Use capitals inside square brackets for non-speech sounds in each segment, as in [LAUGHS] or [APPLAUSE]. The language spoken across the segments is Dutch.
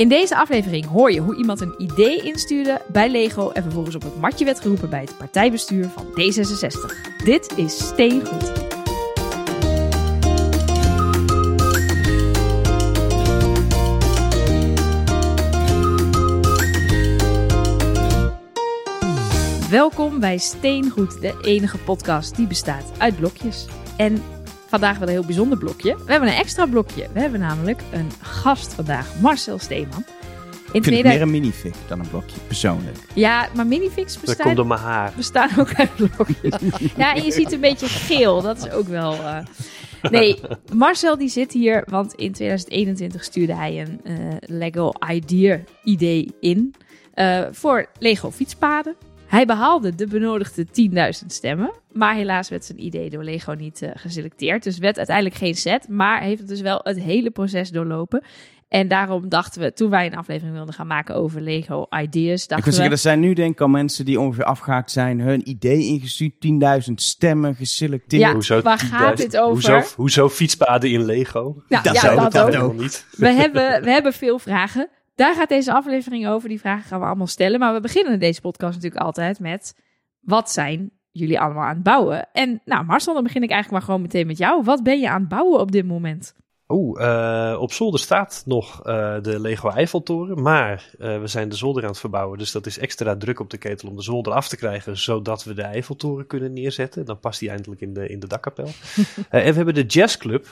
In deze aflevering hoor je hoe iemand een idee instuurde bij Lego en vervolgens op het matje werd geroepen bij het partijbestuur van D66. Dit is Steengoed. Welkom bij Steengoed, de enige podcast die bestaat uit blokjes. En vandaag wel een heel bijzonder blokje. We hebben een extra blokje. We hebben namelijk een gast vandaag, Marcel Steeman. In Ik vind het meer een minifig dan een blokje, persoonlijk. Ja, maar minifix Dat bestaan, komt door mijn haar. bestaan ook uit blokjes. ja, en je ziet een beetje geel. Dat is ook wel... eh, Nee, Marcel die zit hier, want in 2021 stuurde hij een eh, Lego Idea idee in eh, voor Lego fietspaden. Hij behaalde de benodigde 10.000 stemmen, maar helaas werd zijn idee door Lego niet eh, geselecteerd. Dus werd uiteindelijk geen set, maar heeft het dus wel het hele proces doorlopen. En daarom dachten we, toen wij een aflevering wilden gaan maken over Lego Ideas, Ik dachten wil we... zeggen, er zijn nu denk ik al mensen die ongeveer afgehaakt zijn, hun idee ingestuurd, 10.000 stemmen geselecteerd. Ja, Hoezo waar 10.000? gaat dit over? Hoezo, hoezo fietspaden in Lego? Ja, Dat ja, zou dat het ook. niet. We hebben, we hebben veel vragen. Daar gaat deze aflevering over. Die vragen gaan we allemaal stellen. Maar we beginnen deze podcast natuurlijk altijd met... Wat zijn jullie allemaal aan het bouwen? En nou, Marcel, dan begin ik eigenlijk maar gewoon meteen met jou. Wat ben je aan het bouwen op dit moment? Oeh, eh, op zolder staat nog eh, de Lego Eiffeltoren, maar eh, we zijn de zolder aan het verbouwen. Dus dat is extra druk op de ketel om de zolder af te krijgen, zodat we de Eiffeltoren kunnen neerzetten. Dan past die eindelijk in de, in de dakkapel. [LAUGHS] En we hebben de jazzclub,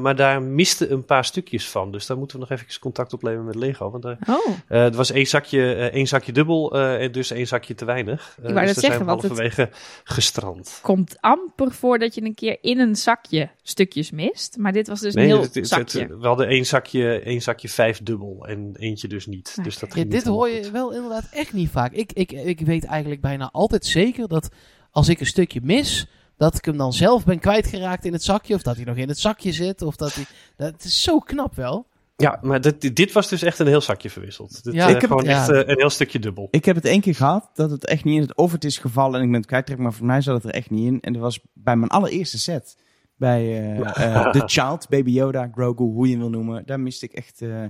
maar daar misten een paar stukjes van. Dus daar moeten we nog even contact opnemen met Lego. Want er, Oh, er was één zakje, één zakje dubbel en dus één zakje te weinig. Ik dus daar zeggen, zijn we halverwege gestrand. komt amper voor dat je een keer in een zakje stukjes mist. Maar dit was dus Nee, heel het- het- zakje. het- we hadden één zakje, één zakje vijf dubbel en eentje dus niet. Dus dat Ja, ging dit niet hoor je goed. wel inderdaad echt niet vaak. Ik, ik, ik weet eigenlijk bijna altijd zeker dat als ik een stukje mis, dat ik hem dan zelf ben kwijtgeraakt in het zakje. Of dat hij nog in het zakje zit. Of dat hij. Dat is zo knap wel. Ja, maar dit, dit was dus echt een heel zakje verwisseld. Dit, Ja, eh, ik heb gewoon het- echt ja. eh, een heel stukje dubbel. Ik heb het één keer gehad dat het echt niet in het het is gevallen en ik ben het kwijtgetrapt, maar voor mij zat het er echt niet in. En dat was bij mijn allereerste set. Bij eh, [LAUGHS] eh, The Child, Baby Yoda, Grogu, hoe je hem wil noemen. Daar miste ik echt, eh,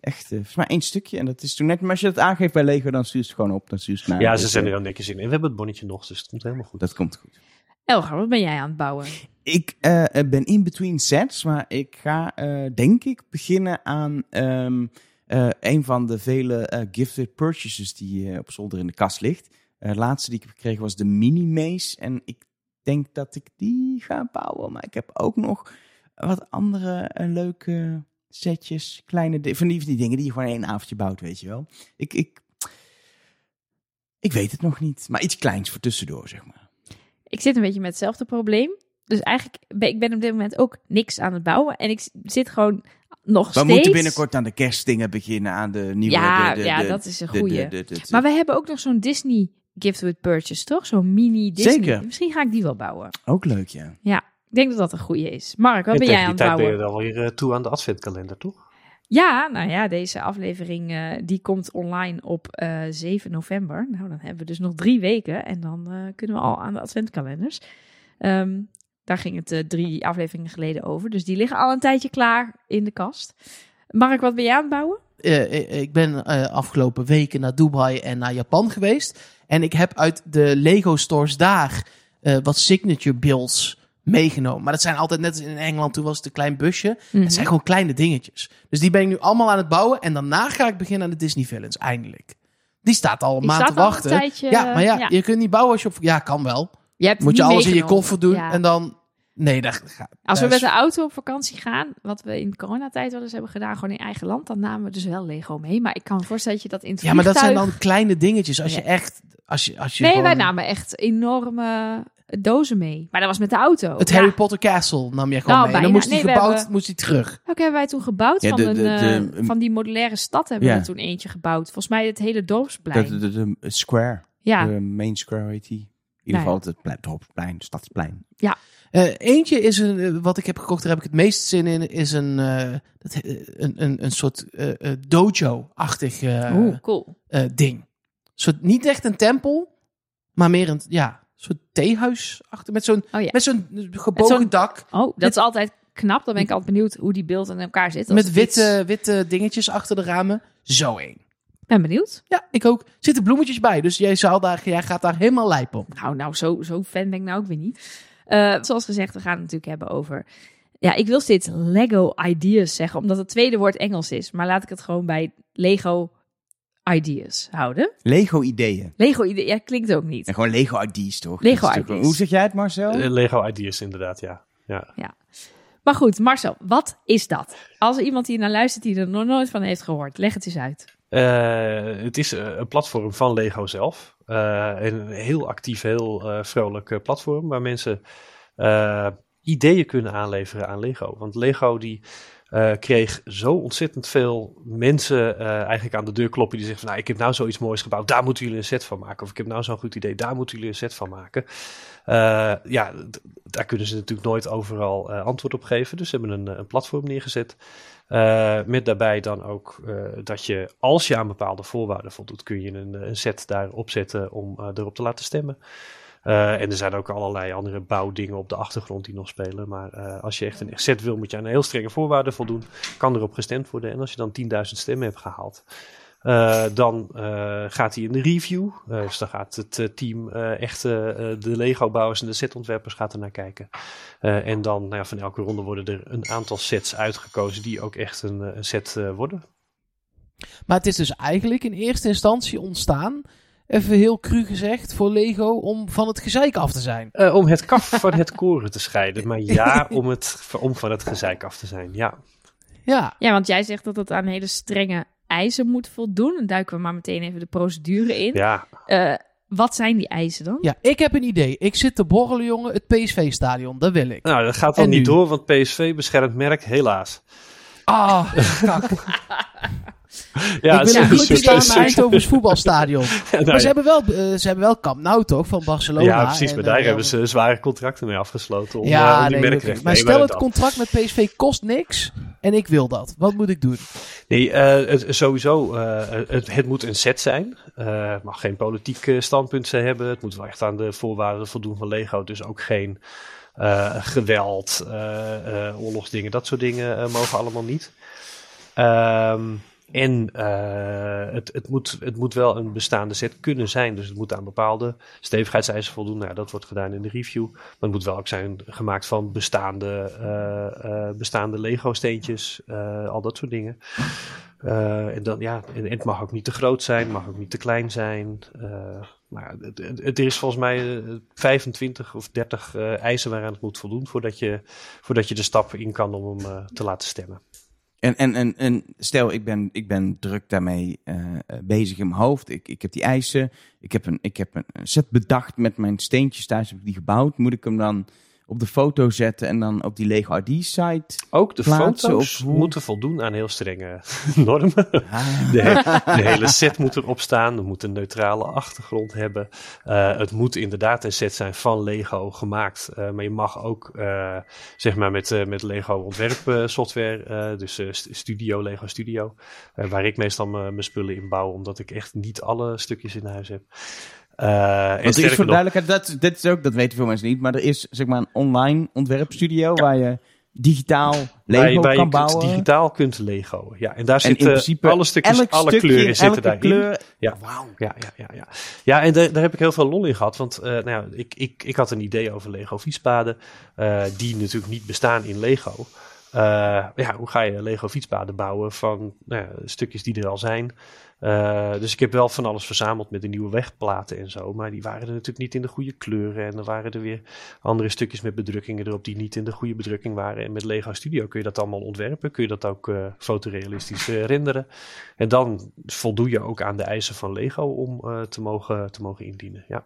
echt volgens mij één stukje. En dat is toen net, maar als je dat aangeeft bij Lego, dan stuur je het gewoon op. Dan stuur je het naar. Ja, ze zijn er wel netjes in. En we hebben het bonnetje nog, dus het komt helemaal goed. Dat komt goed. Elgar, wat ben jij aan het bouwen? Ik eh, ben in between sets, maar ik ga eh, denk ik beginnen aan ehm, eh, een van de vele eh, gifted purchases die eh, op zolder in de kast ligt. Eh, de laatste die ik heb gekregen was de mini maze en ik denk dat ik die ga bouwen. Maar ik heb ook nog wat andere eh, leuke setjes, kleine van die, van die dingen die je gewoon één avondje bouwt, weet je wel. Ik, ik, ik weet het nog niet, maar iets kleins voor tussendoor, zeg maar. Ik zit een beetje met hetzelfde probleem. Dus eigenlijk ben ik ben op dit moment ook niks aan het bouwen. En ik zit gewoon nog We steeds... moeten binnenkort aan de kerstdingen beginnen, aan de nieuwe... Ja, de, de, ja, de- dat is een de- goeie. de- de- de- de- Maar we hebben ook nog zo'n Disney gift with purchase, toch? Zo'n mini Disney. Zeker. Misschien ga ik die wel bouwen. Ook leuk, ja. Ik denk dat dat een goeie is. Mark, wat En ben jij aan die het tijd ben bouwen? je alweer eh, toe aan de adventkalender, toch? Ja, nou ja, deze aflevering eh, die komt online op eh 7 november. Nou, dan hebben we dus nog drie weken en dan eh, kunnen we al aan de adventkalenders. Ehm, daar ging het eh, drie afleveringen geleden over. Dus die liggen al een tijdje klaar in de kast. Mark, wat ben jij aan het bouwen? Eh, eh, ik ben eh, afgelopen weken naar Dubai en naar Japan geweest. En ik heb uit de Lego stores daar wat signature builds meegenomen. Maar dat zijn altijd net als in Engeland, toen was het een klein busje. Mhm. Het zijn gewoon kleine dingetjes. Dus die ben ik nu allemaal aan het bouwen. En daarna ga ik beginnen aan de Disney Villains, eindelijk. Die staat al een Die maand te wachten. tijdje, ja, maar ja, ja. je kunt niet bouwen als je op... Ja, kan wel. Je hebt Moet je alles in je koffer doen Ja. en dan... Nee, dat gaat... Als we met de auto op vakantie gaan, wat we in de coronatijd wel eens hebben gedaan, gewoon in eigen land, dan namen we dus wel Lego mee. Maar ik kan me voorstellen dat je dat in het Ja, maar dat zijn dan kleine dingetjes. Als je Ja. echt... Als je, als je Nee, gewoon- wij namen echt enorme dozen mee. Maar dat was met de auto. Het Ja. Harry Potter Castle nam je gewoon Nou, mee. En bijna. dan moest die Nee, gebouwd, hebben- moest die terug. Ook hebben wij toen gebouwd Ja, van, de- een, de- eh, de- van die modulaire stad hebben Ja. we toen eentje gebouwd. Volgens mij het hele dorpsplein. De, de, de, de square, ja, de main square heet die. In ieder geval het plein, het hoofdplein, het Eh, eentje is een, eh, wat ik heb gekocht, daar heb ik het meest zin in, is een, eh, dat, een, een, een soort dojo-achtig cool. ding. Soort, niet echt een tempel, maar meer een ja, soort theehuis achter met zo'n Oh ja. met zo'n gebogen dak. Oh, dat is altijd knap. Dan ben ik altijd benieuwd hoe die beeld in elkaar zit. Als Met witte, iets- witte dingetjes achter de ramen. Zo één. Ben benieuwd. Ja, ik ook. Zitten bloemetjes bij, dus jij, zou daar, jij gaat daar helemaal lijp op. Nou, nou zo, zo fan ben ik nou ook weer niet. Eh, zoals gezegd, we gaan het natuurlijk hebben over... Ja, ik wil steeds Lego Ideas zeggen, omdat het tweede woord Engels is. Maar laat ik het gewoon bij Lego Ideas houden. Lego ideeën. Lego Ideas, ja, klinkt ook niet. En gewoon Lego ideas toch? Lego ideas. Hoe zeg jij het Marcel? Eh, Lego Ideas inderdaad, ja. ja. Maar goed, Marcel, wat is dat? Als er iemand hier naar luistert die er nog nooit van heeft gehoord, leg het eens uit. Eh, het is eh, een platform van Lego zelf. Eh, en een heel actief, heel vrolijk platform waar mensen ideeën kunnen aanleveren aan Lego. Want Lego die kreeg zo ontzettend veel mensen eigenlijk aan de deur kloppen die zeggen van, nou, ik heb nou zoiets moois gebouwd, daar moeten jullie een set van maken. Of ik heb nou zo'n goed idee, daar moeten jullie een set van maken. Ja, daar kunnen ze natuurlijk nooit overal antwoord op geven. Dus ze hebben een, een platform neergezet. Eh, met daarbij dan ook eh, dat je, als je aan bepaalde voorwaarden voldoet, kun je een, een set daarop zetten om eh, erop te laten stemmen. Eh, en er zijn ook allerlei andere bouwdingen op de achtergrond die nog spelen. Maar eh, als je echt een set wil, moet je aan heel strenge voorwaarden voldoen. Kan erop gestemd worden. En als je dan 10.000 stemmen hebt gehaald, eh, dan eh, gaat hij in de review. Eh, dus dan gaat het eh, team eh, echt de Lego-bouwers en de setontwerpers gaat er naar kijken. Eh, en dan nou ja, van elke ronde worden er een aantal sets uitgekozen die ook echt een, een set eh, worden. Maar het is dus eigenlijk in eerste instantie ontstaan, even heel cru gezegd, voor Lego om van het gezeik af te zijn. Eh, om het kaf [LAUGHS] van het koren te scheiden. Maar ja, [LAUGHS] om, het, om van het gezeik af te zijn. Ja. Ja, Ja, want jij zegt dat het aan hele strenge eisen moet voldoen. Dan duiken we maar meteen even de procedure in. ja. Eh, wat zijn die eisen dan? ja, ik heb een idee. Ik zit te borrelen, jongen. Het PSV-stadion, dat wil ik. Nou, dat gaat dan En niet nu? door, want PSV beschermt merk, helaas. Ah, kak. [LAUGHS] Ja, ik wil een goed idee aan Eindhovens voetbalstadion. Nou [LAUGHS] Maar ze hebben, wel, eh, ze hebben wel Camp Nou toch, van Barcelona. Ja, precies. En, Maar eh, daar wel- hebben ze zware contracten mee afgesloten om, Ja, eh, om die nee. Maar stel het contract met PSV kost niks en ik wil dat. Wat moet ik doen? Nee, eh, het, sowieso, eh, het, het moet een set zijn. Eh, het mag geen politiek eh, standpunt zijn hebben. Het moet wel echt aan de voorwaarden voldoen van Lego. Dus ook geen eh, geweld, eh, eh, oorlogsdingen, dat soort dingen eh, mogen allemaal niet. Ehm, en eh, het, het, moet, het moet wel een bestaande set kunnen zijn. Dus het moet aan bepaalde stevigheidseisen voldoen. Nou, dat wordt gedaan in de review. Maar het moet wel ook zijn gemaakt van bestaande, eh, eh, bestaande Lego-steentjes. al dat soort dingen. En, dan, ja, en, het mag ook niet te groot zijn, het mag ook niet te klein zijn. Maar het, het, is volgens mij eh, 25 of 30 eh, eisen waaraan het moet voldoen voordat je, voordat je de stap in kan om hem te laten stemmen. En, en, en, en stel, ik ben, ik ben druk daarmee eh, bezig in mijn hoofd. Ik, ik heb die eisen. Ik heb, een, ik heb een set bedacht met mijn steentjes thuis. Heb ik die gebouwd. Moet ik hem dan op de foto zetten en dan op die Lego ID-site? Ook de Plaatsen foto's hoe? moeten voldoen aan heel strenge [LAUGHS] normen. Ah. De, he- de hele set moet erop staan. Er moet een neutrale achtergrond hebben. Eh, het moet inderdaad een set zijn van Lego gemaakt. Eh, maar je mag ook, eh, zeg maar, met, met Lego ontwerpsoftware, dus st- Studio, Lego Studio, waar ik meestal mijn spullen in bouw, omdat ik echt niet alle stukjes in huis heb. Er is voor duidelijkheid, dat, dat is ook, dat weten veel mensen niet, maar er is zeg maar een online ontwerpstudio waar je digitaal Lego je- je kan kunt- bouwen. digitaal kunt Lego. Ja, en daar zitten alle stukjes, alle stukje, kleuren zitten daarin. kleur. Ja. Wauw. Ja, ja, ja, ja. ja en daar, daar heb ik heel veel lol in gehad. Want eh, nou ja, ik, ik, ik had een idee over Lego fietspaden. eh, die natuurlijk niet bestaan in Lego. Eh, ja, hoe ga je Lego fietspaden bouwen van nou stukjes die er al zijn? Eh, dus ik heb wel van alles verzameld met de nieuwe wegplaten en zo. Maar die waren er natuurlijk niet in de goede kleuren. En er waren er weer andere stukjes met bedrukkingen erop die niet in de goede bedrukking waren. En met Lego Studio kun je dat allemaal ontwerpen. Kun je dat ook eh, fotorealistisch eh, renderen. En dan voldoe je ook aan de eisen van Lego om te, mogen, te mogen indienen. Ja.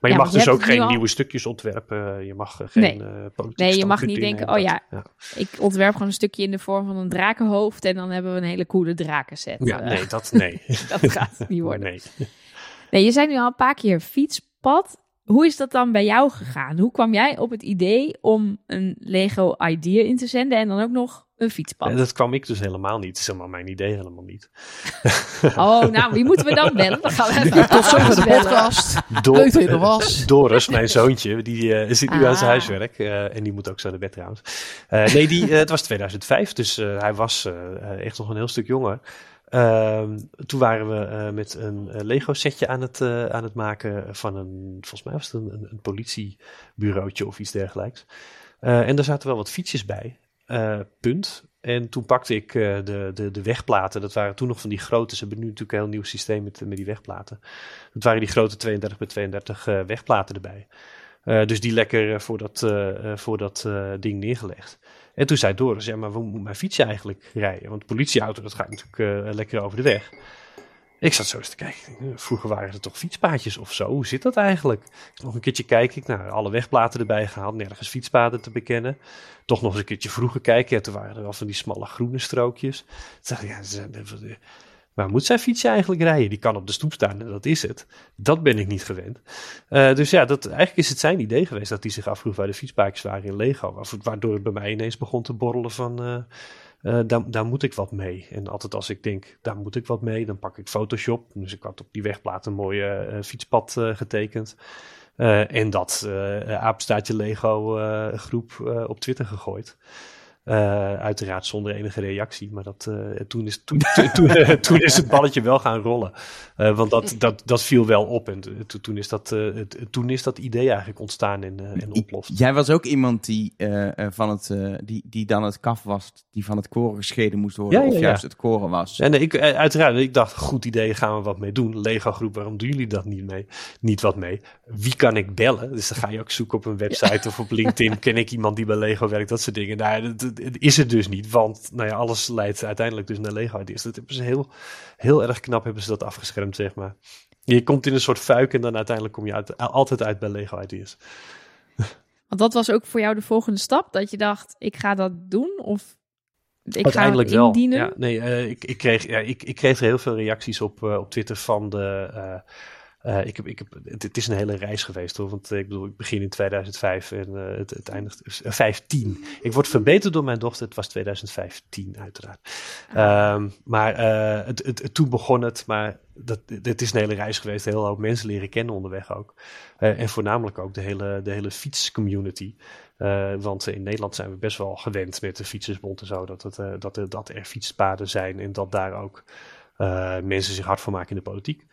Maar je Ja, mag je dus ook geen al- nieuwe stukjes ontwerpen. Je mag eh, geen Nee. eh, politiek Nee, je mag niet denken, oh ja, Ik ontwerp gewoon een stukje in de vorm van een drakenhoofd en dan hebben we een hele coole drakenset. Ja, Eh, nee, dat, [LAUGHS] nee. dat gaat niet worden. [LAUGHS] Nee. Nee, je zei nu al een paar keer fietspad. Hoe is dat dan bij jou gegaan? Hoe kwam jij op het idee om een Lego idea in te zenden en dan ook nog een fietspad. En dat kwam ik dus helemaal niet. Het is helemaal mijn idee helemaal niet. [LAUGHS] Oh, nou, wie moeten we dan bellen? Dan gaan we even Tot zover de podcast. Leuk Dor dat je er was. [LAUGHS] Doris, mijn zoontje, die eh, zit nu aan zijn Ah. huiswerk. eh, en die moet ook zo naar bed trouwens. Eh, nee, die, het was 2005, dus eh, hij was echt nog een heel stuk jonger. Ehm, toen waren we eh, met een Lego setje aan het, eh, aan het maken van een, volgens mij was het een, een, een politiebureautje of iets dergelijks. Eh, en daar zaten wel wat fietsjes bij, eh, punt. En toen pakte ik eh, de, de, de wegplaten, dat waren toen nog van die grote, ze hebben nu natuurlijk een heel nieuw systeem met, met die wegplaten. Dat waren die grote 32 bij 32 eh, wegplaten erbij. Dus die lekker voor dat, voor dat ding neergelegd. En toen zei Doris, ja, maar hoe moet mijn fietsje eigenlijk rijden? Want politieauto, dat gaat natuurlijk lekker over de weg. Ik zat zo eens te kijken. Vroeger waren er toch fietspaadjes of zo? Hoe zit dat eigenlijk? Nog een keertje kijken. Ik naar alle wegplaten erbij gehaald. Nergens fietspaden te bekennen. Toch nog eens een keertje vroeger kijken. Ja, toen waren er wel van die smalle groene strookjes. Toen dacht ik, ja, ze- waar moet zijn fietsje eigenlijk rijden? Die kan op de stoep staan en dat is het. Dat ben ik niet gewend. Eh, dus ja, dat, eigenlijk is het zijn idee geweest dat hij zich afvroeg waar de fietspaadjes waren in Lego. Wa- Waardoor het bij mij ineens begon te borrelen van... eh, eh, daar, moet ik wat mee. En altijd als ik denk, daar moet ik wat mee, dan pak ik Photoshop. Dus ik had op die wegplaat een mooie eh, fietspad eh, getekend. En dat apenstaartje Lego groep op Twitter gegooid. Eh, uiteraard zonder enige reactie, maar dat, eh, toen, is, toen, [LAUGHS] toen, toen, eh, toen is het balletje wel gaan rollen. Want dat, dat, dat viel wel op en to- toen, is dat, toen is dat idee eigenlijk ontstaan en, en ontploft. Jij was ook iemand die, van het, die, die dan het kaf was, die van het koren gescheiden moest worden, Ja, ja, of juist het koren was. Ja, nee, ik, uiteraard, ik dacht, goed idee, gaan we wat mee doen. Lego groep, waarom doen jullie dat niet mee? Niet wat mee. Wie kan ik bellen? Dus dan ga je ook zoeken op een website of op LinkedIn. Ken ik iemand die bij Lego werkt? Dat soort dingen. Nou, dat is het dus niet, want nou ja, alles leidt uiteindelijk dus naar Lego ideas. Dat hebben ze heel, heel erg knap hebben ze dat afgeschermd, zeg maar. Je komt in een soort fuik en dan uiteindelijk kom je uit, altijd uit bij Lego ideas. Want dat was ook voor jou de volgende stap, dat je dacht, ik ga dat doen? Of ik ga Uiteindelijk het wel. indienen? Ja, nee, eh, ik, ik, kreeg, ja, ik, ik kreeg heel veel reacties op, eh, op Twitter van de. eh, eh, ik heb, ik heb, het, het is een hele reis geweest hoor. Want eh, ik bedoel, ik begin in 2005 en eh, het, het eindigt. eh, 15. Ik word verbeterd door mijn dochter. Het was 2015, uiteraard. Ehm, maar het, het, het- toen begon het. Maar dat, het is een hele reis geweest. Hele hoop mensen leren kennen onderweg ook. En voornamelijk ook de hele, de hele fietscommunity. Want in Nederland zijn we best wel gewend met de fietsersbond en zo. Dat, het, dat, er, dat er fietspaden zijn en dat daar ook mensen zich hard voor maken in de politiek.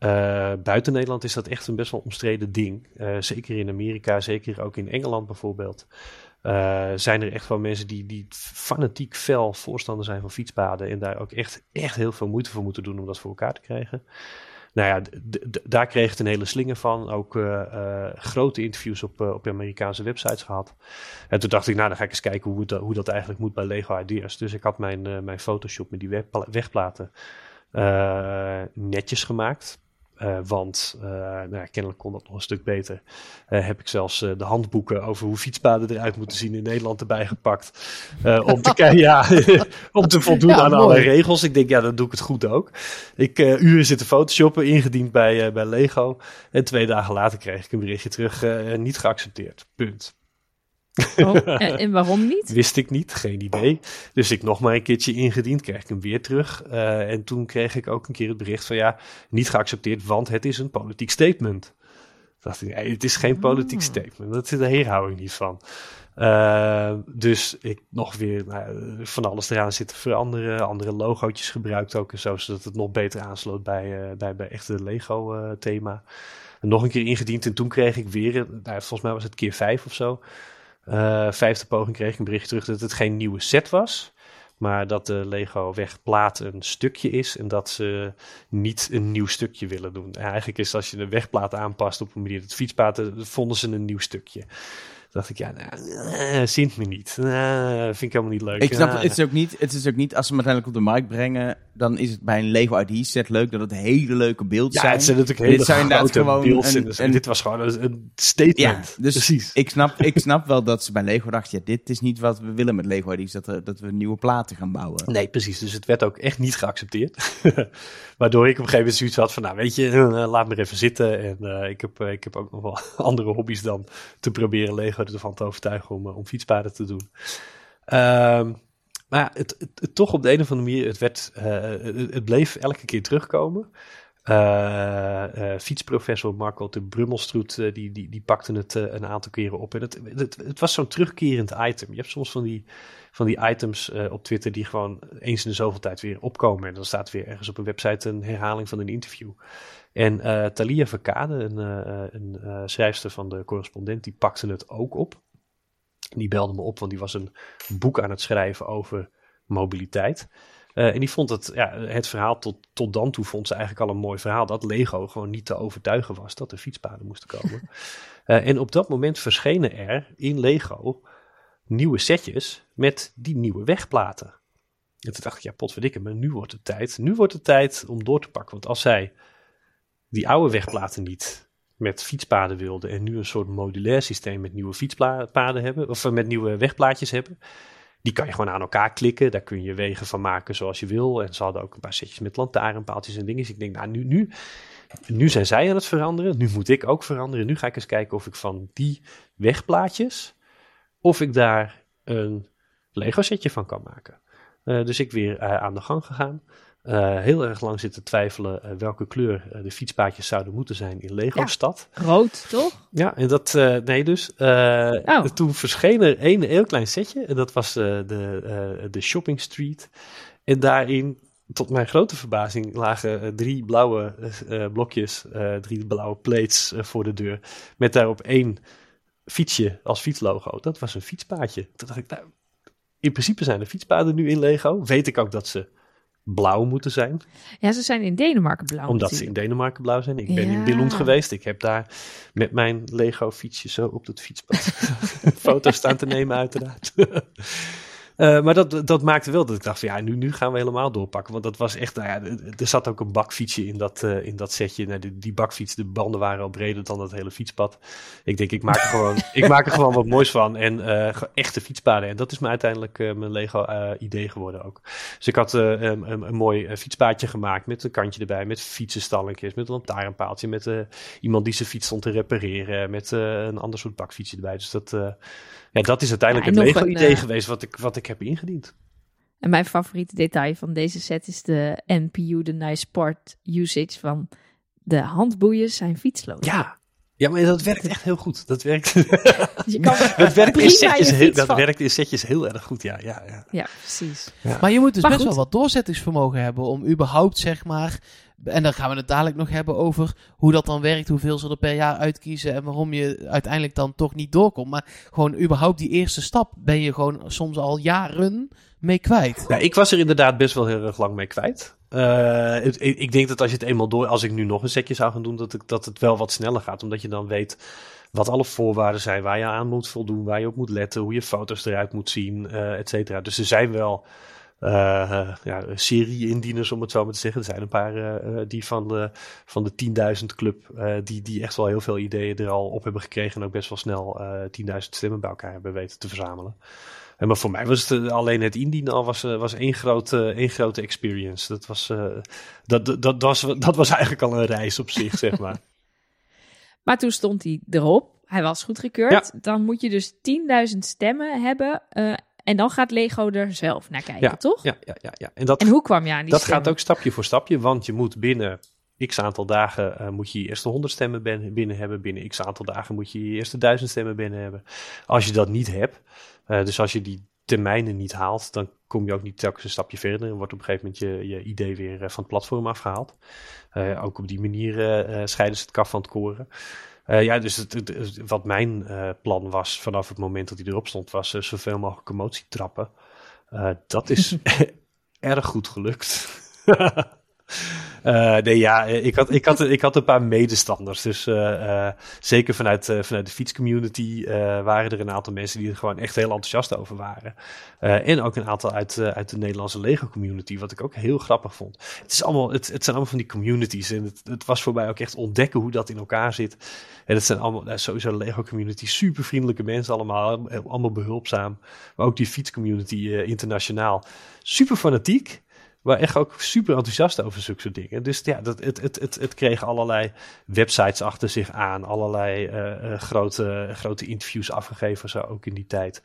Eh, buiten Nederland is dat echt een best wel omstreden ding. Eh, zeker in Amerika, zeker ook in Engeland bijvoorbeeld. Eh, zijn er echt wel mensen die, die fanatiek fel voorstander zijn van fietspaden. En daar ook echt, echt heel veel moeite voor moeten doen om dat voor elkaar te krijgen. Nou ja, daar kreeg het een hele slinger van. Ook grote interviews op, op Amerikaanse websites gehad. En toen dacht ik, nou dan ga ik eens kijken hoe, het, hoe dat eigenlijk moet bij Lego Ideas. Dus ik had mijn, mijn Photoshop met die wegpla- wegplaten netjes gemaakt. Eh, want uh, nou ja, kennelijk kon dat nog een stuk beter. Uh, heb ik zelfs de handboeken over hoe fietspaden eruit moeten zien in Nederland erbij gepakt. Om, te, [LAUGHS] ja, [LAUGHS] om te voldoen ja, aan mooi. alle regels. Ik denk, ja, dan doe ik het goed ook. Ik uren zitten photoshoppen, ingediend bij, bij Lego. En twee dagen later kreeg ik een berichtje terug, niet geaccepteerd. Punt. Oh, [LAUGHS] en, en, waarom niet? Wist ik niet, geen idee. Dus ik nog maar een keertje ingediend, kreeg ik hem weer terug. Uh, en toen kreeg ik ook een keer het bericht van ja, niet geaccepteerd, want het is een politiek statement. dacht ik, nee, het is geen politiek statement. Dat, daar hou ik niet van. Uh, dus ik nog weer nou, van alles eraan zitten veranderen. Andere logootjes gebruikt ook en zo, zodat het nog beter aansloot bij, uh, bij, bij echt het Lego uh, thema. En nog een keer ingediend en toen kreeg ik weer, nou, volgens mij was het keer vijf of zo. Uh, vijfde poging kreeg ik een bericht terug dat het geen nieuwe set was. Maar dat de Lego wegplaat een stukje is en dat ze niet een nieuw stukje willen doen. En eigenlijk is als je de wegplaat aanpast op een manier dat fietspaad, vonden ze een nieuw stukje. Dacht ik, ja, nou, zint me niet. Uh, vind ik helemaal niet leuk. Ik snap, het, is ook niet, het is ook niet, als ze hem uiteindelijk op de markt brengen, dan is het bij een Lego ID set leuk dat het hele leuke beelden ja, zijn. het zijn natuurlijk hele dit zijn grote gewoon. Een, een, dit was gewoon een, statement. Ja, dus Precies. Ik snap, ik snap wel dat ze bij Lego dachten, ja, dit is niet wat we willen met Lego ID's, dat, er, dat we nieuwe platen gaan bouwen. Nee, precies. Dus het werd ook echt niet geaccepteerd. [LAUGHS] Waardoor ik op een gegeven moment zoiets had van, nou weet je, laat me even zitten. En uh, ik, heb, ik heb ook nog wel [LAUGHS] andere hobby's dan te proberen Lego ervan te overtuigen om, om fietspaden te doen. Um, maar het, het, het toch op de een of andere manier, het, werd, eh, het, bleef elke keer terugkomen. Eh, eh, fietsprofessor Marco de Brummelstroet, eh, die, die, die pakte het eh, een aantal keren op. En het, het, het was zo'n terugkerend item. Je hebt soms van die, van die items eh, op Twitter die gewoon eens in de zoveel tijd weer opkomen. En dan staat weer ergens op een website een herhaling van een interview. En eh Thalia Verkade, een, eh, een eh, schrijfster van de correspondent, die pakte het ook op. Die belde me op, want die was een boek aan het schrijven over mobiliteit. En die vond het, ja, het verhaal tot, tot dan toe vond ze eigenlijk al een mooi verhaal. Dat Lego gewoon niet te overtuigen was dat er fietspaden moesten komen. [LAUGHS] En op dat moment verschenen er in Lego nieuwe setjes met die nieuwe wegplaten. En toen dacht ik, ja, potverdikke, maar nu wordt het tijd. Nu wordt het tijd om door te pakken. Want als zij die oude wegplaten niet met fietspaden wilden en nu een soort modulair systeem met nieuwe fietspaden hebben, of eh, met nieuwe wegplaatjes hebben, die kan je gewoon aan elkaar klikken. Daar kun je wegen van maken zoals je wil. En ze hadden ook een paar setjes met lantaarnpaaltjes en dingen. Dus ik denk, nou, nu, nu, zijn zij aan het veranderen. Nu moet ik ook veranderen. Nu ga ik eens kijken of ik van die wegplaatjes, of ik daar een Lego setje van kan maken. Eh, dus ik weer eh, aan de gang gegaan. Eh, heel erg lang zitten twijfelen eh, welke kleur eh, de fietspaadjes zouden moeten zijn in Lego-stad. Rood, toch? Ja, en dat, nee dus, Oh. toen verscheen er één heel klein setje. En dat was de, de Shopping Street. En daarin, tot mijn grote verbazing, lagen drie blauwe blokjes, drie blauwe plates voor de deur. Met daarop één fietsje als fietslogo. Dat was een fietspaadje. Toen dacht ik, nou, in principe zijn de fietspaden nu in Lego. Weet ik ook dat ze blauw moeten zijn. Ja, ze zijn in Denemarken blauw Omdat ze in. Denemarken blauw zijn. Ik ben in. Billund geweest. Ik heb daar met mijn Lego fietsje zo op het fietspad [LAUGHS] foto's staan te nemen uiteraard. [LAUGHS] Eh, maar dat, dat maakte wel dat ik dacht van ja, nu, nu gaan we helemaal doorpakken. Want dat was echt, nou ja, er zat ook een bakfietsje in dat, eh, in dat setje. Nou, die, die bakfiets, de banden waren al breder dan het hele fietspad. Ik denk, ik maak er gewoon, [LAUGHS] ik maak er gewoon wat moois van. En eh, echte fietspaden. En dat is me uiteindelijk mijn Lego idee geworden ook. Dus ik had een, mooi fietspaadje gemaakt met een kantje erbij. Met fietsenstalletjes, met een lantaarnpaaltje. Met iemand die zijn fiets stond te repareren. Met een ander soort bakfietsje erbij. Dus dat, ja, dat is uiteindelijk Ja, het Lego-idee eh, geweest wat ik, wat ik heb ingediend. En mijn favoriete detail van deze set is de NPU, de Nice Sport usage van de handboeien zijn fietsloos. Ja. Ja, maar dat werkt echt heel goed. Dat werkt, [LAUGHS] je kan [LAUGHS] dat werkt, in, setjes je heel, dat werkt in setjes heel erg goed. Ja, ja, ja. Ja, precies. Maar je moet dus Maar best goed. wel wat doorzettingsvermogen hebben om überhaupt, zeg maar... En dan gaan we het dadelijk nog hebben over hoe dat dan werkt, hoeveel ze er per jaar uitkiezen en waarom je uiteindelijk dan toch niet doorkomt. Maar gewoon überhaupt die eerste stap ben je gewoon soms al jaren mee kwijt. Ja, ik was er inderdaad best wel heel erg lang mee kwijt. Eh, ik, ik denk dat als je het eenmaal door, als ik nu nog een setje zou gaan doen, dat, ik, dat het wel wat sneller gaat. Omdat je dan weet wat alle voorwaarden zijn, waar je aan moet voldoen, waar je op moet letten, hoe je foto's eruit moet zien, eh et cetera. Dus er zijn wel eh, ja, serie-indieners, om het zo maar te zeggen. Er zijn een paar eh, die van de, van de 10.000 club, eh, die, die echt wel heel veel ideeën er al op hebben gekregen en ook best wel snel eh 10.000 stemmen bij elkaar hebben weten te verzamelen. En maar voor mij was het alleen het indienen al was, was één, grote, één grote experience. Dat was, eh, dat, dat, dat, was, dat was eigenlijk al een reis op zich, zeg maar. [LAUGHS] Maar toen stond hij erop. Hij was goedgekeurd. Dan moet je dus 10.000 stemmen hebben. En dan gaat Lego er zelf naar kijken, Ja, toch? Ja, ja, ja, ja. En dat, En hoe kwam je aan die dat stemmen? gaat ook stapje voor stapje, want je moet binnen x aantal dagen eh, moet je je eerste 100 stemmen ben- binnen hebben. Binnen x aantal dagen moet je je eerste 1000 stemmen binnen hebben. Als je dat niet hebt, eh, dus als je die termijnen niet haalt, dan kom je ook niet telkens een stapje verder. En wordt op een gegeven moment je, je idee weer eh, van het platform afgehaald. Eh, ook op die manier scheiden ze het kaf van het koren. Eh, ja, dus het, wat mijn eh, plan was vanaf het moment dat hij erop stond, was eh, zoveel mogelijk commotie trappen. Dat is [LAUGHS] [LAUGHS] erg goed gelukt. [LAUGHS] Eh, nee, ja, ik had, ik, had, ik had een paar medestanders. Dus eh, eh, zeker vanuit, vanuit de fietscommunity waren er een aantal mensen die er gewoon echt heel enthousiast over waren. En ook een aantal uit, uit de Nederlandse Lego-community, wat ik ook heel grappig vond. Het, is allemaal, het, het zijn allemaal van die communities. En het, het was voor mij ook echt ontdekken hoe dat in elkaar zit. En het zijn allemaal, nou, sowieso Lego-community, super vriendelijke mensen allemaal. Allemaal behulpzaam. Maar ook die fietscommunity internationaal. Super fanatiek. Maar echt ook super enthousiast over zulke soort dingen. Dus ja, dat, het, het, het, het kreeg allerlei websites achter zich aan. Allerlei eh, eh, grote, grote interviews afgegeven, zo ook in die tijd.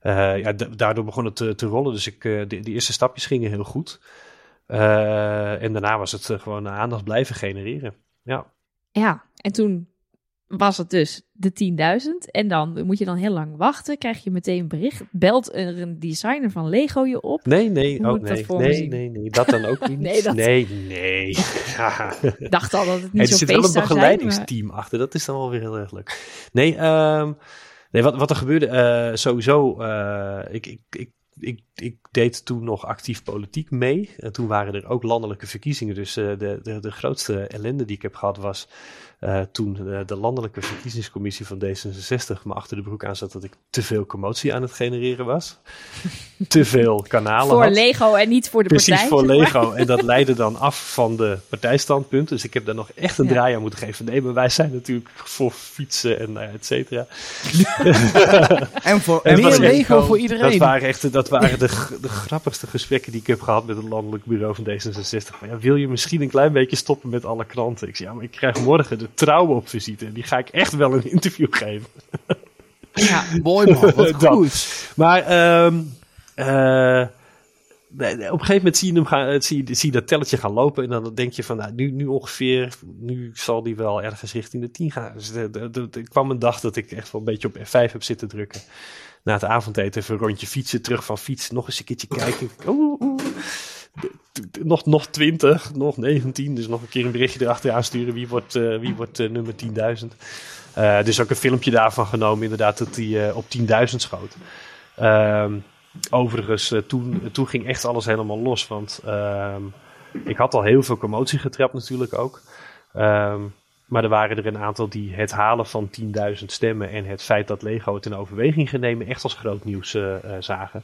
eh, ja, da- daardoor begon het te, te rollen. Dus ik, die eerste stapjes gingen heel goed. En daarna was het gewoon aandacht blijven genereren. Ja. Ja, en toen was het dus de 10.000. En dan moet je dan heel lang wachten. Krijg je meteen een bericht. Belt er een designer van Lego je op. Nee, nee, Hoe oh, nee, nee, nee, nee, dat dan ook [LAUGHS] niet. Nee, dat- nee, nee. [LAUGHS] Ja. Dacht al dat het niet er zo zit wel een feest zou zijn. maar- begeleidingsteam achter. Dat is dan wel weer heel erg leuk. Nee, ehm, nee wat, wat er gebeurde, eh, sowieso. eh, ik, ik, ik, ik, ik deed toen nog actief politiek mee. En toen waren er ook landelijke verkiezingen. Dus eh, de, de, de grootste ellende die ik heb gehad was. Eh, toen de, de landelijke verkiezingscommissie van D66 me achter de broek aan zat dat ik te veel commotie aan het genereren was. [LAUGHS] te veel kanalen Voor had. Lego en niet voor de Precies partij. voor zeg maar. Lego. En dat leidde dan af van de partijstandpunten. Dus ik heb daar nog echt een Ja. draai aan moeten geven. Nee, maar wij zijn natuurlijk voor fietsen en ja, et cetera. [LAUGHS] En voor En Meer Lego voor Dat iedereen. waren echt dat waren de grappigste gesprekken die ik heb gehad met het landelijk bureau van D66. Maar ja, wil je misschien een klein beetje stoppen met alle kranten? Ik zei, ja, maar ik krijg morgen de trouwen op visite. En die ga ik echt wel een interview geven. Ja. Mooi man, wat [LAUGHS] goed. Maar ehm, eh, op een gegeven moment zie je, hem gaan, eh, zie, zie dat telletje gaan lopen. En dan denk je van, nou, nu, nu ongeveer, nu zal die wel ergens richting de 10 gaan. Dus de- er kwam een dag dat ik echt wel een beetje op F5 heb zitten drukken. Na het avondeten even een rondje fietsen, terug van fietsen, nog eens een keertje kijken. Oeh, oeh. Nog, nog 20, nog 19, dus nog een keer een berichtje erachteraan sturen. Wie wordt, eh, wie wordt eh, nummer 10.000? Eh, dus ook een filmpje daarvan genomen, inderdaad, dat eh, op 10.000 schoot. Ehm, overigens, toen, toen ging echt alles helemaal los. Want ehm, ik had al heel veel commotie getrapt natuurlijk ook. Ehm, maar er waren er een aantal die het halen van 10.000 stemmen en het feit dat Lego het in overweging ging nemen echt als groot nieuws eh, eh, zagen.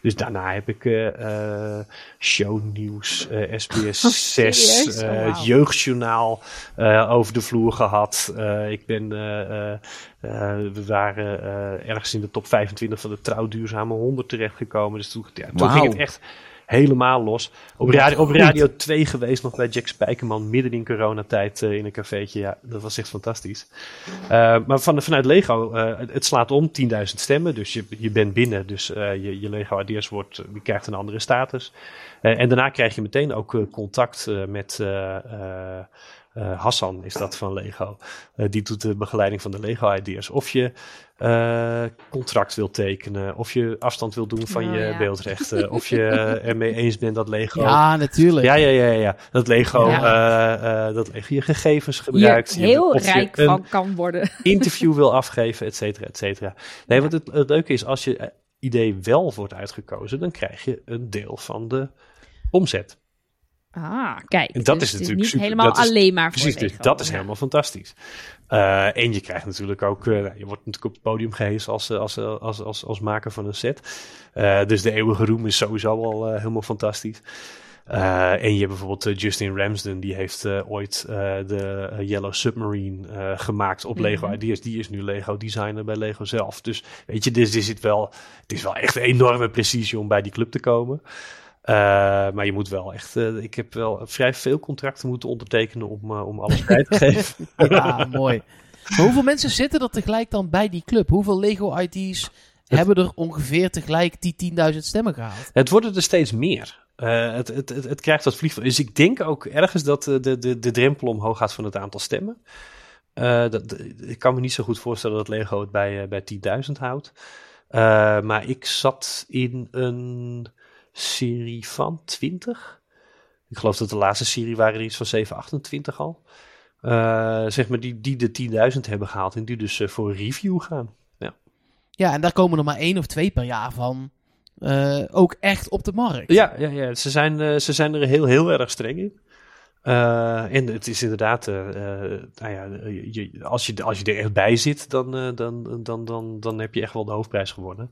Dus daarna heb ik eh, eh, shownieuws, eh, SBS 6, serieus? Oh, eh, wauw. het jeugdjournaal eh, over de vloer gehad. Eh, ik ben, eh, eh, eh, we waren eh, ergens in de top 25 van de trouw duurzame 100 terechtgekomen. Dus toen, ja, toen ging het echt helemaal los. Op radio, op radio 2 geweest nog bij Jack Spijkerman midden in coronatijd eh, in een cafeetje. Ja, dat was echt fantastisch. Eh, maar van, vanuit Lego, eh, het, het slaat om 10.000 stemmen. Dus je, je bent binnen. Dus je, je Lego Ideas wordt, die krijgt een andere status. En daarna krijg je meteen ook contact met eh, Hassan, is dat van Lego. Eh, die doet de begeleiding van de Lego Ideas. Of je eh, contract wil tekenen, of je afstand wil doen van Oh, je ja. beeldrechten, of je ermee [LAUGHS] eens bent dat Lego Ja, natuurlijk. ja, ja, ja, ja. Dat Lego, Ja. eh, eh, dat Lego je gegevens gebruikt. Je- heel of je rijk een van kan worden. [LAUGHS] interview wil afgeven, et cetera, et cetera. Nee, want het, het leuke is, als je idee wel wordt uitgekozen, dan krijg je een deel van de omzet. Ah, kijk. En dat dus is het natuurlijk niet super. helemaal Dat is- alleen maar voor Precies, dus dat is Ja. helemaal fantastisch. Eh, en je krijgt natuurlijk ook, eh, je wordt natuurlijk op het podium gehezen als, eh, als, als, als, als maker van een set. Dus de eeuwige roem is sowieso al helemaal fantastisch. En je hebt bijvoorbeeld Justin Ramsden, die heeft ooit de Yellow Submarine gemaakt op Lego Mhm. Ideas. Die is nu Lego designer bij Lego zelf. Dus weet je, dus is het, wel, het is wel echt een enorme precisie om bij die club te komen. Eh, maar je moet wel echt, eh, ik heb wel vrij veel contracten moeten ondertekenen om, eh, om alles bij te [LAUGHS] geven. Ja, mooi. Maar hoeveel mensen zitten er tegelijk dan bij die club? Hoeveel Lego ID's hebben er ongeveer tegelijk die 10.000 stemmen gehaald? Het worden er steeds meer. Het, het, het, het krijgt dat vliegveld. Dus ik denk ook ergens dat de, de, de drempel omhoog gaat van het aantal stemmen. Dat, ik kan me niet zo goed voorstellen dat Lego het bij, bij 10.000 houdt. Maar ik zat in een serie van 20. Ik geloof dat de laatste serie waren er iets van 7, 28 al. Eh, zeg maar die, die de 10.000 hebben gehaald en die dus eh, voor review gaan. Ja, en daar komen er maar één of twee per jaar van. eh, ook echt op de markt. Ja, ja, ja. Ze, zijn, ze zijn er heel, heel erg streng in. Eh, en het is inderdaad, eh, eh, nou ja, als, je, als je er echt bij zit, dan, dan, dan, dan, dan heb je echt wel de hoofdprijs gewonnen.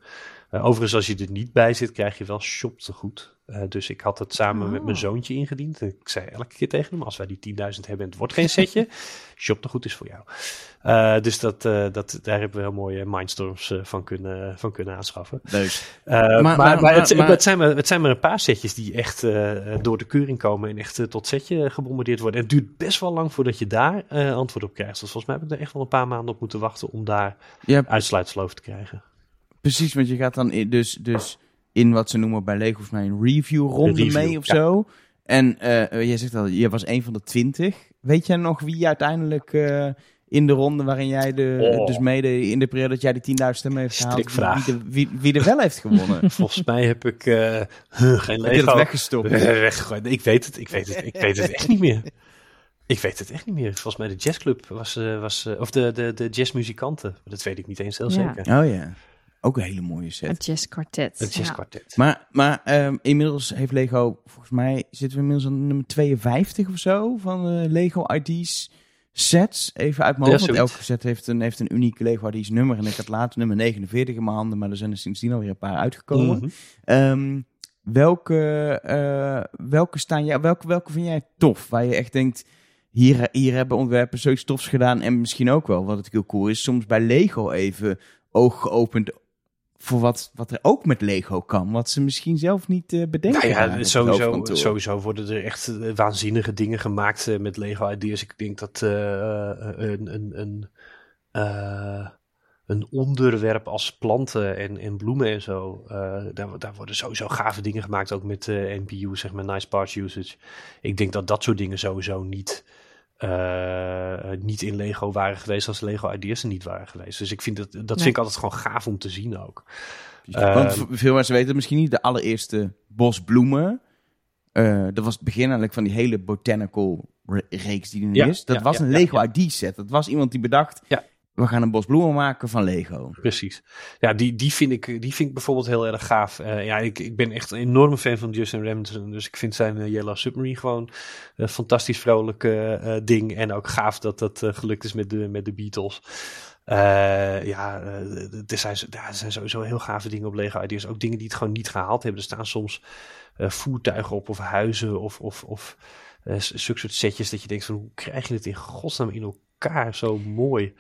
Overigens, als je er niet bij zit, krijg je wel shop te goed. Eh, dus ik had het samen met mijn Oh. zoontje ingediend. Ik zei elke keer tegen hem, als wij die 10.000 hebben en het wordt geen setje, [LAUGHS] shop te goed is voor jou. Eh, dus dat, eh, dat, daar hebben we heel mooie mindstorms van, kunnen, van kunnen aanschaffen. Leuk. Maar, Maar- maar, maar- het, zijn maar, het zijn maar een paar setjes die echt door de keuring komen en echt tot setje gebombardeerd worden. En het duurt best wel lang voordat je daar antwoord op krijgt. Dus volgens mij heb ik er echt wel een paar maanden op moeten wachten om daar uitsluitsel over te krijgen. Precies, want je gaat dan in, dus, dus in wat ze noemen bij Lego volgens mij een review ronde Een review, mee of ja. zo. En eh jij zegt al, je was een van de twintig. Weet jij nog wie uiteindelijk eh, in de ronde waarin jij de, Oh. dus mede in de periode dat jij die 10.000 stemmen heeft gehaald, wie, de- wie, wie er wel heeft gewonnen? [LAUGHS] Volgens mij heb ik eh, geen Heb je Lego dat weggestopt? [LAUGHS] weggegooid. Ik weet het, ik weet het, ik weet het echt niet meer. Ik weet het echt niet meer. Volgens mij de jazzclub was, eh, was of de, de, de jazzmuzikanten. Dat weet ik niet eens heel Ja. zeker. Oh ja, ook een hele mooie set. Het jazzkwartet. Het jazzkwartet. Maar, maar ehm, inmiddels heeft Lego, volgens mij zitten we inmiddels aan nummer 52 of zo van Lego ID's sets. Even uit mijn Ja, hoofd, want elke set heeft een, heeft een unieke Lego ID's nummer. En ik had later nummer 49 in mijn handen, maar er zijn er sindsdien alweer een paar uitgekomen. Mhm. Ehm, welke, eh, welke staan jij, welke, welke vind jij tof? Waar je echt denkt, hier, hier hebben ontwerpers zoiets tofs gedaan. En misschien ook wel, wat het heel cool is, soms bij Lego even oog geopend voor wat, wat er ook met Lego kan. Wat ze misschien zelf niet eh, bedenken. Nou ja, sowieso, sowieso worden er echt eh, waanzinnige dingen gemaakt eh, met Lego Ideas. Ik denk dat een, een, een, een onderwerp als planten en, en bloemen en zo, daar, daar worden sowieso gave dingen gemaakt. Ook met NPU, zeg maar, nice parts usage. Ik denk dat dat soort dingen sowieso niet, eh, niet in Lego waren geweest als Lego Ideas er niet waren geweest. Dus ik vind dat, dat Nee. vind ik altijd gewoon gaaf om te zien ook. Want Ehm, veel mensen weten het misschien niet. De allereerste bos bloemen. eh, dat was het begin eigenlijk van die hele botanical re- reeks die er nu Ja, is. Dat ja, was ja, een Lego ja. ID set. Dat was iemand die bedacht, Ja. We gaan een bos bloemen maken van Lego. Precies. Ja, die, die, vind ik, die vind ik bijvoorbeeld heel erg gaaf. Eh, ja, ik, ik ben echt een enorme fan van Justin Remington. Dus ik vind zijn eh, Yellow Submarine gewoon een fantastisch vrolijk eh, ding. En ook gaaf dat dat gelukt is met de, met de Beatles. Ja, er, zijn, er zijn sowieso heel gave dingen op Lego Ideas. Ook dingen die het gewoon niet gehaald hebben. Er staan soms voertuigen op of huizen of, of, of soort setjes dat je denkt van hoe krijg je het in godsnaam in elkaar zo mooi.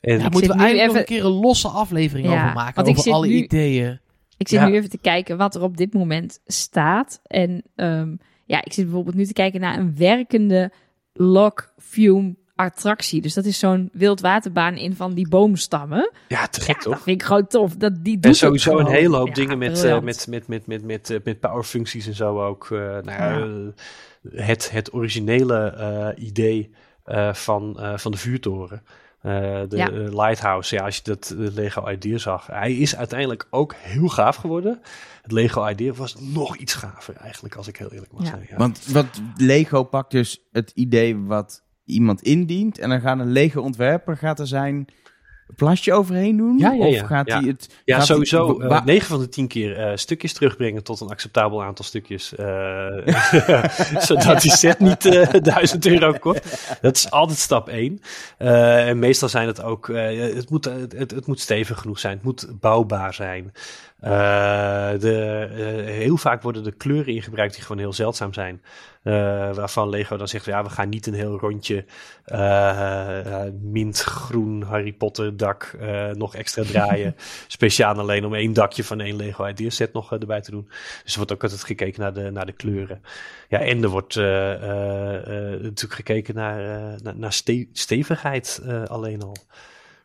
En Daar moeten we eigenlijk nog een keer een losse aflevering Ja, over maken. want ik over zit alle nu- ideeën. Ik zit Ja. nu even te kijken wat er op dit moment staat. En ehm, ja, ik zit bijvoorbeeld nu te kijken naar een werkende log fume attractie. Dus dat is zo'n wildwaterbaan in van die boomstammen. ja, te gek Ja, toch? dat vind ik gewoon tof. Dat, die doet En sowieso een hele hoop Ja, dingen met, eh, briljant. met, met, met, met, met, eh, met powerfuncties en zo ook. eh, nou ja, het, het originele eh, idee eh, van, eh, van de vuurtoren. Eh, de Ja. Lighthouse, ja, als je dat eh, Lego Idea zag. Hij is uiteindelijk ook heel gaaf geworden. Het Lego Idea was nog iets gaver eigenlijk, als ik heel eerlijk mag Ja. zijn. Ja. Want wat Lego pakt dus het idee wat iemand indient. En dan gaat een Lego ontwerper, gaat er zijn plasje overheen doen? Ja, ja, ja. Of gaat hij het... Ja, sowieso. wa- eh 9 van de 10 keer eh, stukjes terugbrengen tot een acceptabel aantal stukjes. eh, [LAUGHS] zodat die set niet eh [LAUGHS] 1000 euro kost. Dat is altijd stap 1. en meestal zijn het ook. het, moet, het, het moet stevig genoeg zijn. Het moet bouwbaar zijn. Eh, de, eh, heel vaak worden er kleuren ingebruikt die gewoon heel zeldzaam zijn. Eh, waarvan Lego dan zegt: ja, we gaan niet een heel rondje mintgroen Harry Potter dak eh, nog extra draaien. [LAUGHS] Speciaal alleen om één dakje van één Lego Idea set nog erbij te doen. Dus er wordt ook altijd gekeken naar de, naar de kleuren. Ja, en er wordt eh, eh, eh, natuurlijk gekeken naar, eh, naar, naar ste- stevigheid eh, alleen al.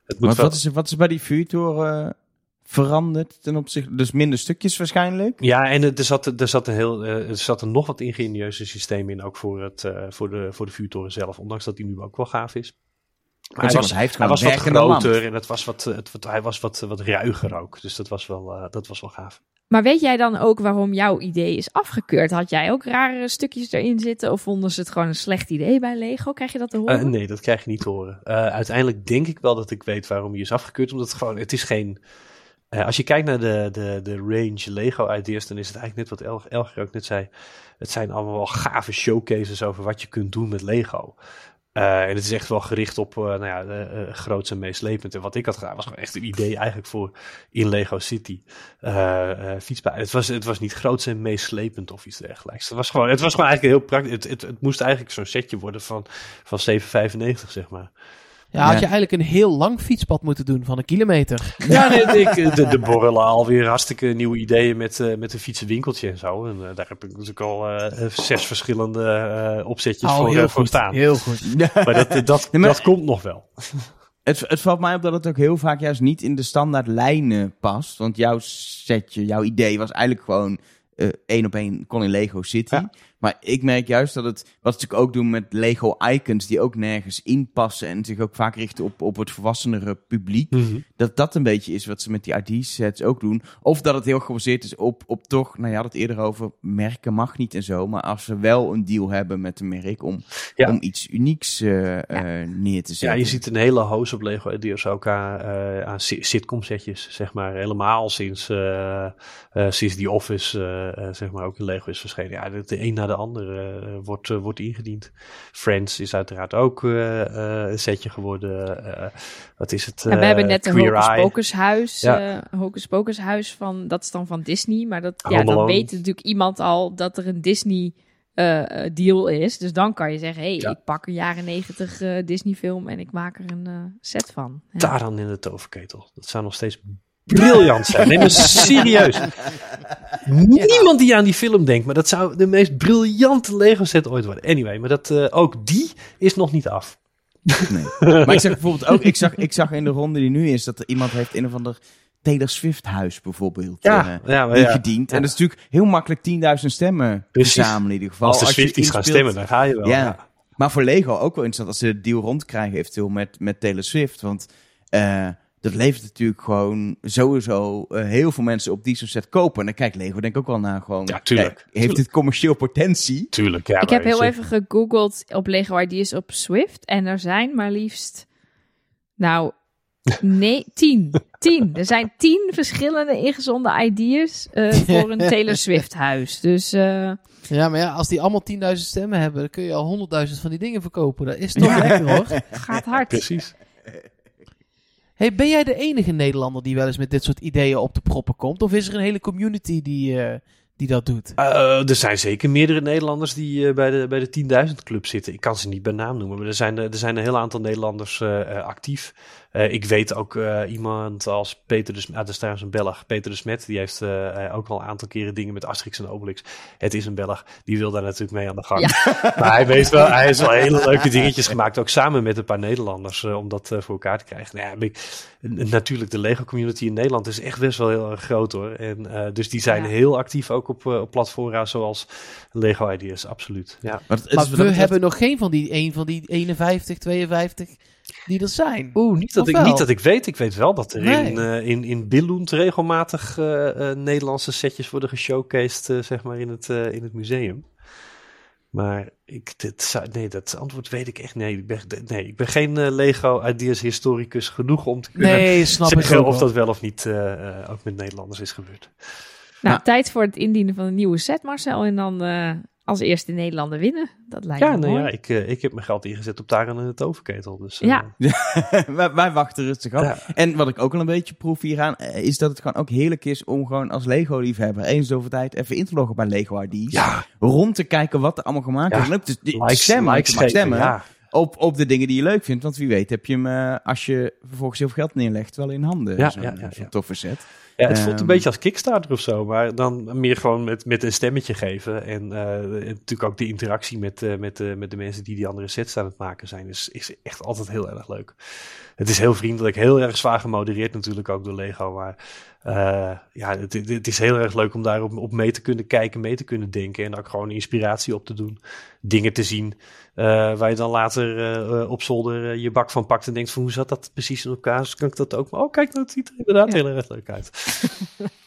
Het moet Wat, wel- is, wat is bij die vuurtoren eh, veranderd ten opzichte... Dus minder stukjes waarschijnlijk? Ja, en er zat, er, zat een heel, eh, er zat een nog wat ingenieuze systeem in, ook voor, het, eh, voor, de, voor de vuurtoren zelf. Ondanks dat die nu ook wel gaaf is. Maar hij was, hij heeft hij was een wat groter en het was wat, het, wat, hij was wat, wat ruiger ook. Dus dat was wel, eh, dat was wel gaaf. Maar weet jij dan ook waarom jouw idee is afgekeurd? Had jij ook rare stukjes erin zitten? Of vonden ze het gewoon een slecht idee bij Lego? Krijg je dat te horen? Eh, nee, dat krijg je niet te horen. Eh, uiteindelijk denk ik wel dat ik weet waarom hij is afgekeurd. Omdat het gewoon, het is geen... eh, als je kijkt naar de, de, de range Lego ideas, dan is het eigenlijk net wat El- Elger ook net zei. Het zijn allemaal wel gave showcases over wat je kunt doen met Lego. Eh, en het is echt wel gericht op, eh, nou ja, uh, groots en meeslepend. En wat ik had gedaan was gewoon echt een idee eigenlijk voor in Lego City. fietsbaan. Het was, het was niet groots en meeslepend of iets dergelijks. Het was gewoon, het was gewoon eigenlijk heel praktisch. Het, het, het moest eigenlijk zo'n setje worden van, van 7,95 zeg maar. Ja, had Ja. je eigenlijk een heel lang fietspad moeten doen van een kilometer. [LAUGHS] Ja, nee, ik, de, de borrelen alweer hartstikke nieuwe ideeën met, eh, met een fietsenwinkeltje en zo. En eh, daar heb ik natuurlijk al eh, zes verschillende eh, opzetjes Oh, voor, heel eh, voor staan. Heel goed. [LAUGHS] Maar dat, dat, Nee, maar- dat komt nog wel. [LAUGHS] Het, het valt mij op dat het ook heel vaak juist niet in de standaard lijnen past. Want jouw setje, jouw idee was eigenlijk gewoon eh, één op één kon in Lego City. Ja. Maar ik merk juist dat het, wat ze natuurlijk ook doen met Lego icons, die ook nergens inpassen en zich ook vaak richten op, op het volwassenere publiek. Dat dat een beetje is wat ze met die ID-sets ook doen. Of dat het heel gebaseerd is op, op toch, nou je had het eerder over, merken mag niet en zo. Maar als ze wel een deal hebben met een merk om, Ja. om iets unieks eh, eh, neer te Ja, zetten. je ziet een hele hoos op Lego Ideas ook aan, eh, aan si- sitcom-setjes, zeg maar. Helemaal sinds, sinds die Office, zeg maar, ook in Lego is verschenen. Ja, de, de een na de ander eh, wordt, eh, wordt ingediend. Friends is uiteraard ook eh, eh, een setje geworden. Eh, wat is het? Ja, we Eh, hebben net de Queer Hocus. Pocus huis. Ja. eh, Hocus Pocus huis van, dat is dan van Disney. Maar dat, ja, dan weet natuurlijk iemand al dat er een Disney eh, eh, deal is. Dus dan kan je zeggen, hé, hey, Ja. ik pak een jaren negentig eh, Disney film en ik maak er een eh, set van. Ja. Taran in de toverketel. Dat zou nog steeds briljant zijn. Nee, maar [LAUGHS] serieus. Niemand die aan die film denkt, maar dat zou de meest briljante Lego set ooit worden. Anyway, maar dat, eh, ook die is nog niet af. Nee. [LAUGHS] Maar ik zag bijvoorbeeld ook, ik zag, ik zag in de ronde die nu is, dat er iemand heeft een of ander Taylor Swift huis bijvoorbeeld Ja, ja, maar ja. ingediend. Ja. En dat is natuurlijk heel makkelijk 10.000 stemmen Precies. verzamelen in ieder geval. Als de Swifties gaan stemmen, dan ga je wel. Ja. Ja. Maar voor Lego ook wel interessant als ze de deal rondkrijgen eventueel met, met Taylor Swift. Want eh, dat levert natuurlijk gewoon sowieso eh, heel veel mensen op die zo'n set kopen. En dan kijkt Lego denk ik ook wel naar gewoon... Ja, tuurlijk. eh, heeft dit commercieel potentie? Tuurlijk, ja. ik heb heel even gegoogeld op Lego Ideas op Swift. En er zijn maar liefst, nou, [LAUGHS] nee, tien. Tien. Er zijn tien verschillende ingezonde ideas eh, voor een Taylor Swift huis. Dus eh, Ja, maar ja, als die allemaal 10.000 stemmen hebben, dan kun je al 100.000 van die dingen verkopen. Dat is toch lekker hoor. het gaat hard. Precies. Hey, ben jij de enige Nederlander die wel eens met dit soort ideeën op de proppen komt? Of is er een hele community die, eh, die dat doet? Eh, er zijn zeker meerdere Nederlanders die eh, bij de, bij de 10.000 club zitten. Ik kan ze niet bij naam noemen, maar er zijn, er zijn een heel aantal Nederlanders actief. Eh, ik weet ook eh, iemand als Peter de Smet, ah, dat is trouwens een Belg, Peter de Smet, die heeft eh, ook al een aantal keren dingen met Asterix en Obelix. Het is een Belg, die wil daar natuurlijk mee aan de gang. [LAUGHS] Maar hij weet wel, hij heeft wel hele leuke dingetjes gemaakt, ook samen met een paar Nederlanders, eh, om dat voor elkaar te krijgen. Nou ja, ik- natuurlijk, de Lego community in Nederland is echt best wel heel erg groot hoor. En eh, dus die zijn Ja. heel actief ook op, op platforms zoals Lego Ideas, absoluut. Ja. Maar, het Maar we hebben nog geen van die, een van die 51, 52 die er zijn. Oeh, niet dat, Of ik, wel? niet dat ik weet. Ik weet wel dat er Nee. in, eh in, in Billund regelmatig eh, eh, Nederlandse setjes worden geshowcased, zeg maar, in het, eh, in het museum. Maar ik, dit, zou- nee, dat antwoord weet ik echt. Nee, ik ben, nee, ik ben geen Lego Ideas historicus genoeg om te kunnen Nee, snap ik zeggen of dat wel of niet eh, eh, ook met Nederlanders is gebeurd. Nou, Ja. tijd voor het indienen van een nieuwe set, Marcel. En dan eh, als eerste Nederlander winnen. Dat lijkt Ja, me nou mooi. ja, ik, eh, ik heb mijn geld ingezet op Taran en de toverketel. Dus, eh, Ja. [LAUGHS] wij, wij wachten rustig af. Ja. En wat ik ook al een beetje proef hieraan, eh, is dat het gewoon ook heerlijk is om gewoon als Lego-liefhebber eens zoveel tijd even in te loggen bij Lego ID's. ja, Rond te kijken wat er allemaal gemaakt Ja. is. En ook te, likes, stemmen, geven, stemmen ja. Op, op de dingen die je leuk vindt. Want wie weet heb je hem, eh, als je vervolgens heel veel geld neerlegt, wel in handen. Ja, Zo'n ja, ja, zo'n ja. toffe set. Ja, het voelt een Ehm. beetje als Kickstarter of zo, maar dan meer gewoon met, met een stemmetje geven. En eh, natuurlijk ook de interactie met, eh, met, eh, met de mensen die die andere sets aan het maken zijn, is, is echt altijd heel erg leuk. Het is heel vriendelijk, heel erg zwaar gemodereerd natuurlijk ook door Lego, maar eh, ja, het, is heel erg leuk om daarop op mee te kunnen kijken, mee te kunnen denken en ook gewoon inspiratie op te doen. Dingen te zien eh, waar je dan later eh, op zolder je bak van pakt en denkt van hoe zat dat precies in elkaar? Dus kan ik dat ook? Oh, kijk, dat ziet er inderdaad Ja. heel erg leuk uit. [LAUGHS]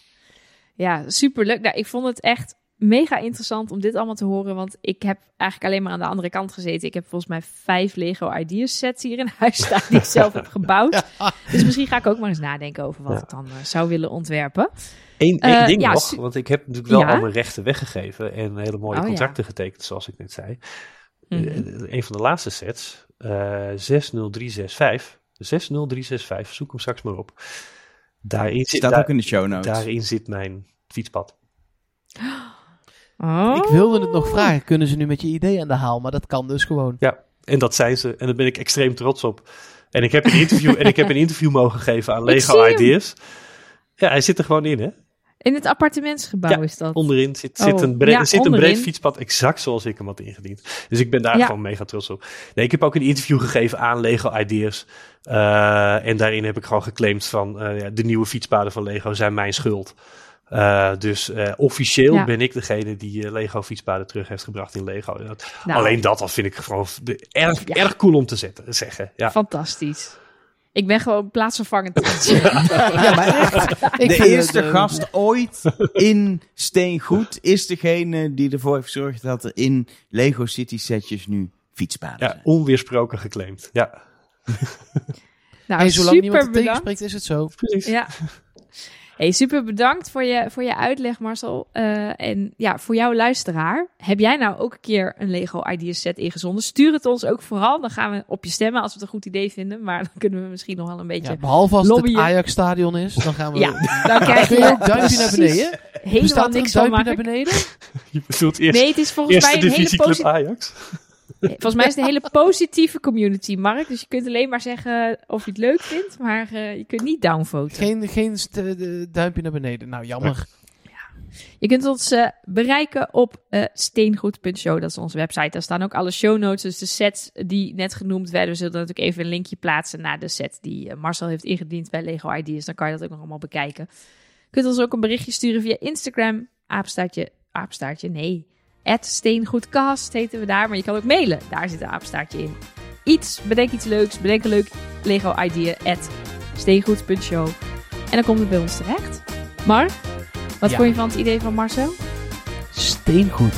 Ja, superleuk. Nou, ik vond het echt mega interessant om dit allemaal te horen. Want ik heb eigenlijk alleen maar aan de andere kant gezeten. Ik heb volgens mij vijf Lego Ideas sets hier in huis staan die ik zelf heb gebouwd. [LAUGHS] Dus misschien ga ik ook maar eens nadenken over wat Ja. ik dan eh, zou willen ontwerpen. Eén één Eh, ding ja, nog, want ik heb natuurlijk wel Ja? al mijn rechten weggegeven en hele mooie Oh, ja. contracten getekend, zoals ik net zei. Eh, een van de laatste sets, eh 60365, 60365, zoek hem straks maar op. Daarin zit, Staat daar- ook in de show notes. daarin zit mijn fietspad. Oh. Ik wilde het nog vragen, kunnen ze nu met je idee aan de haal? Maar dat kan dus gewoon. Ja, en dat zijn ze. En daar ben ik extreem trots op. En ik heb een interview, en ik heb een interview mogen geven aan Lego. Ideas. Ja, hij zit er gewoon in, hè? In het appartementsgebouw Ja, is dat. Onderin zit, Oh, zit, een, breed, ja, zit een breed fietspad, exact zoals ik hem had ingediend. Dus ik ben daar Ja. gewoon mega trots op. Nee, ik heb ook een interview gegeven aan Lego Ideas. Eh, en daarin heb ik gewoon geclaimd van eh, ja, de nieuwe fietspaden van Lego zijn mijn schuld. Eh, dus eh, officieel Ja. ben ik degene die eh, Lego fietspaden terug heeft gebracht in Lego. Dat- Nou, Alleen dat al vind ik gewoon de- erg, Ja. erg cool om te zetten, zeggen. Ja. Fantastisch. Ik ben gewoon plaatsvervangend. [LAUGHS] Ja, maar echt. [LAUGHS] Ik de eerste gast ooit in Steengoed is degene die ervoor heeft gezorgd dat er in Lego City setjes nu fietspaden ja, zijn. onweersproken geclaimd. Ja, nou, hey, zolang niemand het tegenspreekt, is het zo. precies. Ja. Hey, super bedankt voor je, voor je uitleg, Marcel. Eh, en ja, voor jouw luisteraar. Heb jij nou ook een keer een Lego Ideas set ingezonden? Stuur het ons ook vooral. Dan gaan we op je stemmen als we het een goed idee vinden. Maar dan kunnen we misschien nog wel een beetje... Ja, behalve als het lobbyen. het Ajax-stadion is, dan gaan we... Ja, [LAUGHS] dan krijg je je ook duimpje naar beneden? helemaal er niks van, duimpje naar beneden? [LAUGHS] Je bedoelt eerst, Nee, het is volgens eerste mij een hele divisieclub positieve... Ajax. Volgens mij is het een hele positieve community, Mark. Dus je kunt alleen maar zeggen of je het leuk vindt, maar eh, je kunt niet downvoten. Geen, geen eh, duimpje naar beneden. Nou, jammer. Je kunt ons eh, bereiken op eh steengoed.show. Dat is onze website. Daar staan ook alle show notes. Dus de sets die net genoemd werden. We zullen natuurlijk even een linkje plaatsen naar de set die Marcel heeft ingediend bij Lego Ideas. Dan kan je dat ook nog allemaal bekijken. Je kunt ons ook een berichtje sturen via Instagram. Apenstaartje, apenstaartje, nee. Steengoedcast heten we daar. Maar je kan ook mailen. Daar zit een apenstaartje in. Iets, bedenk iets leuks. Bedenk een leuk Lego idea. At steengoed.show. En dan komt het bij ons terecht. Mark, wat Ja. vond je van het idee van Marcel? Steengoed.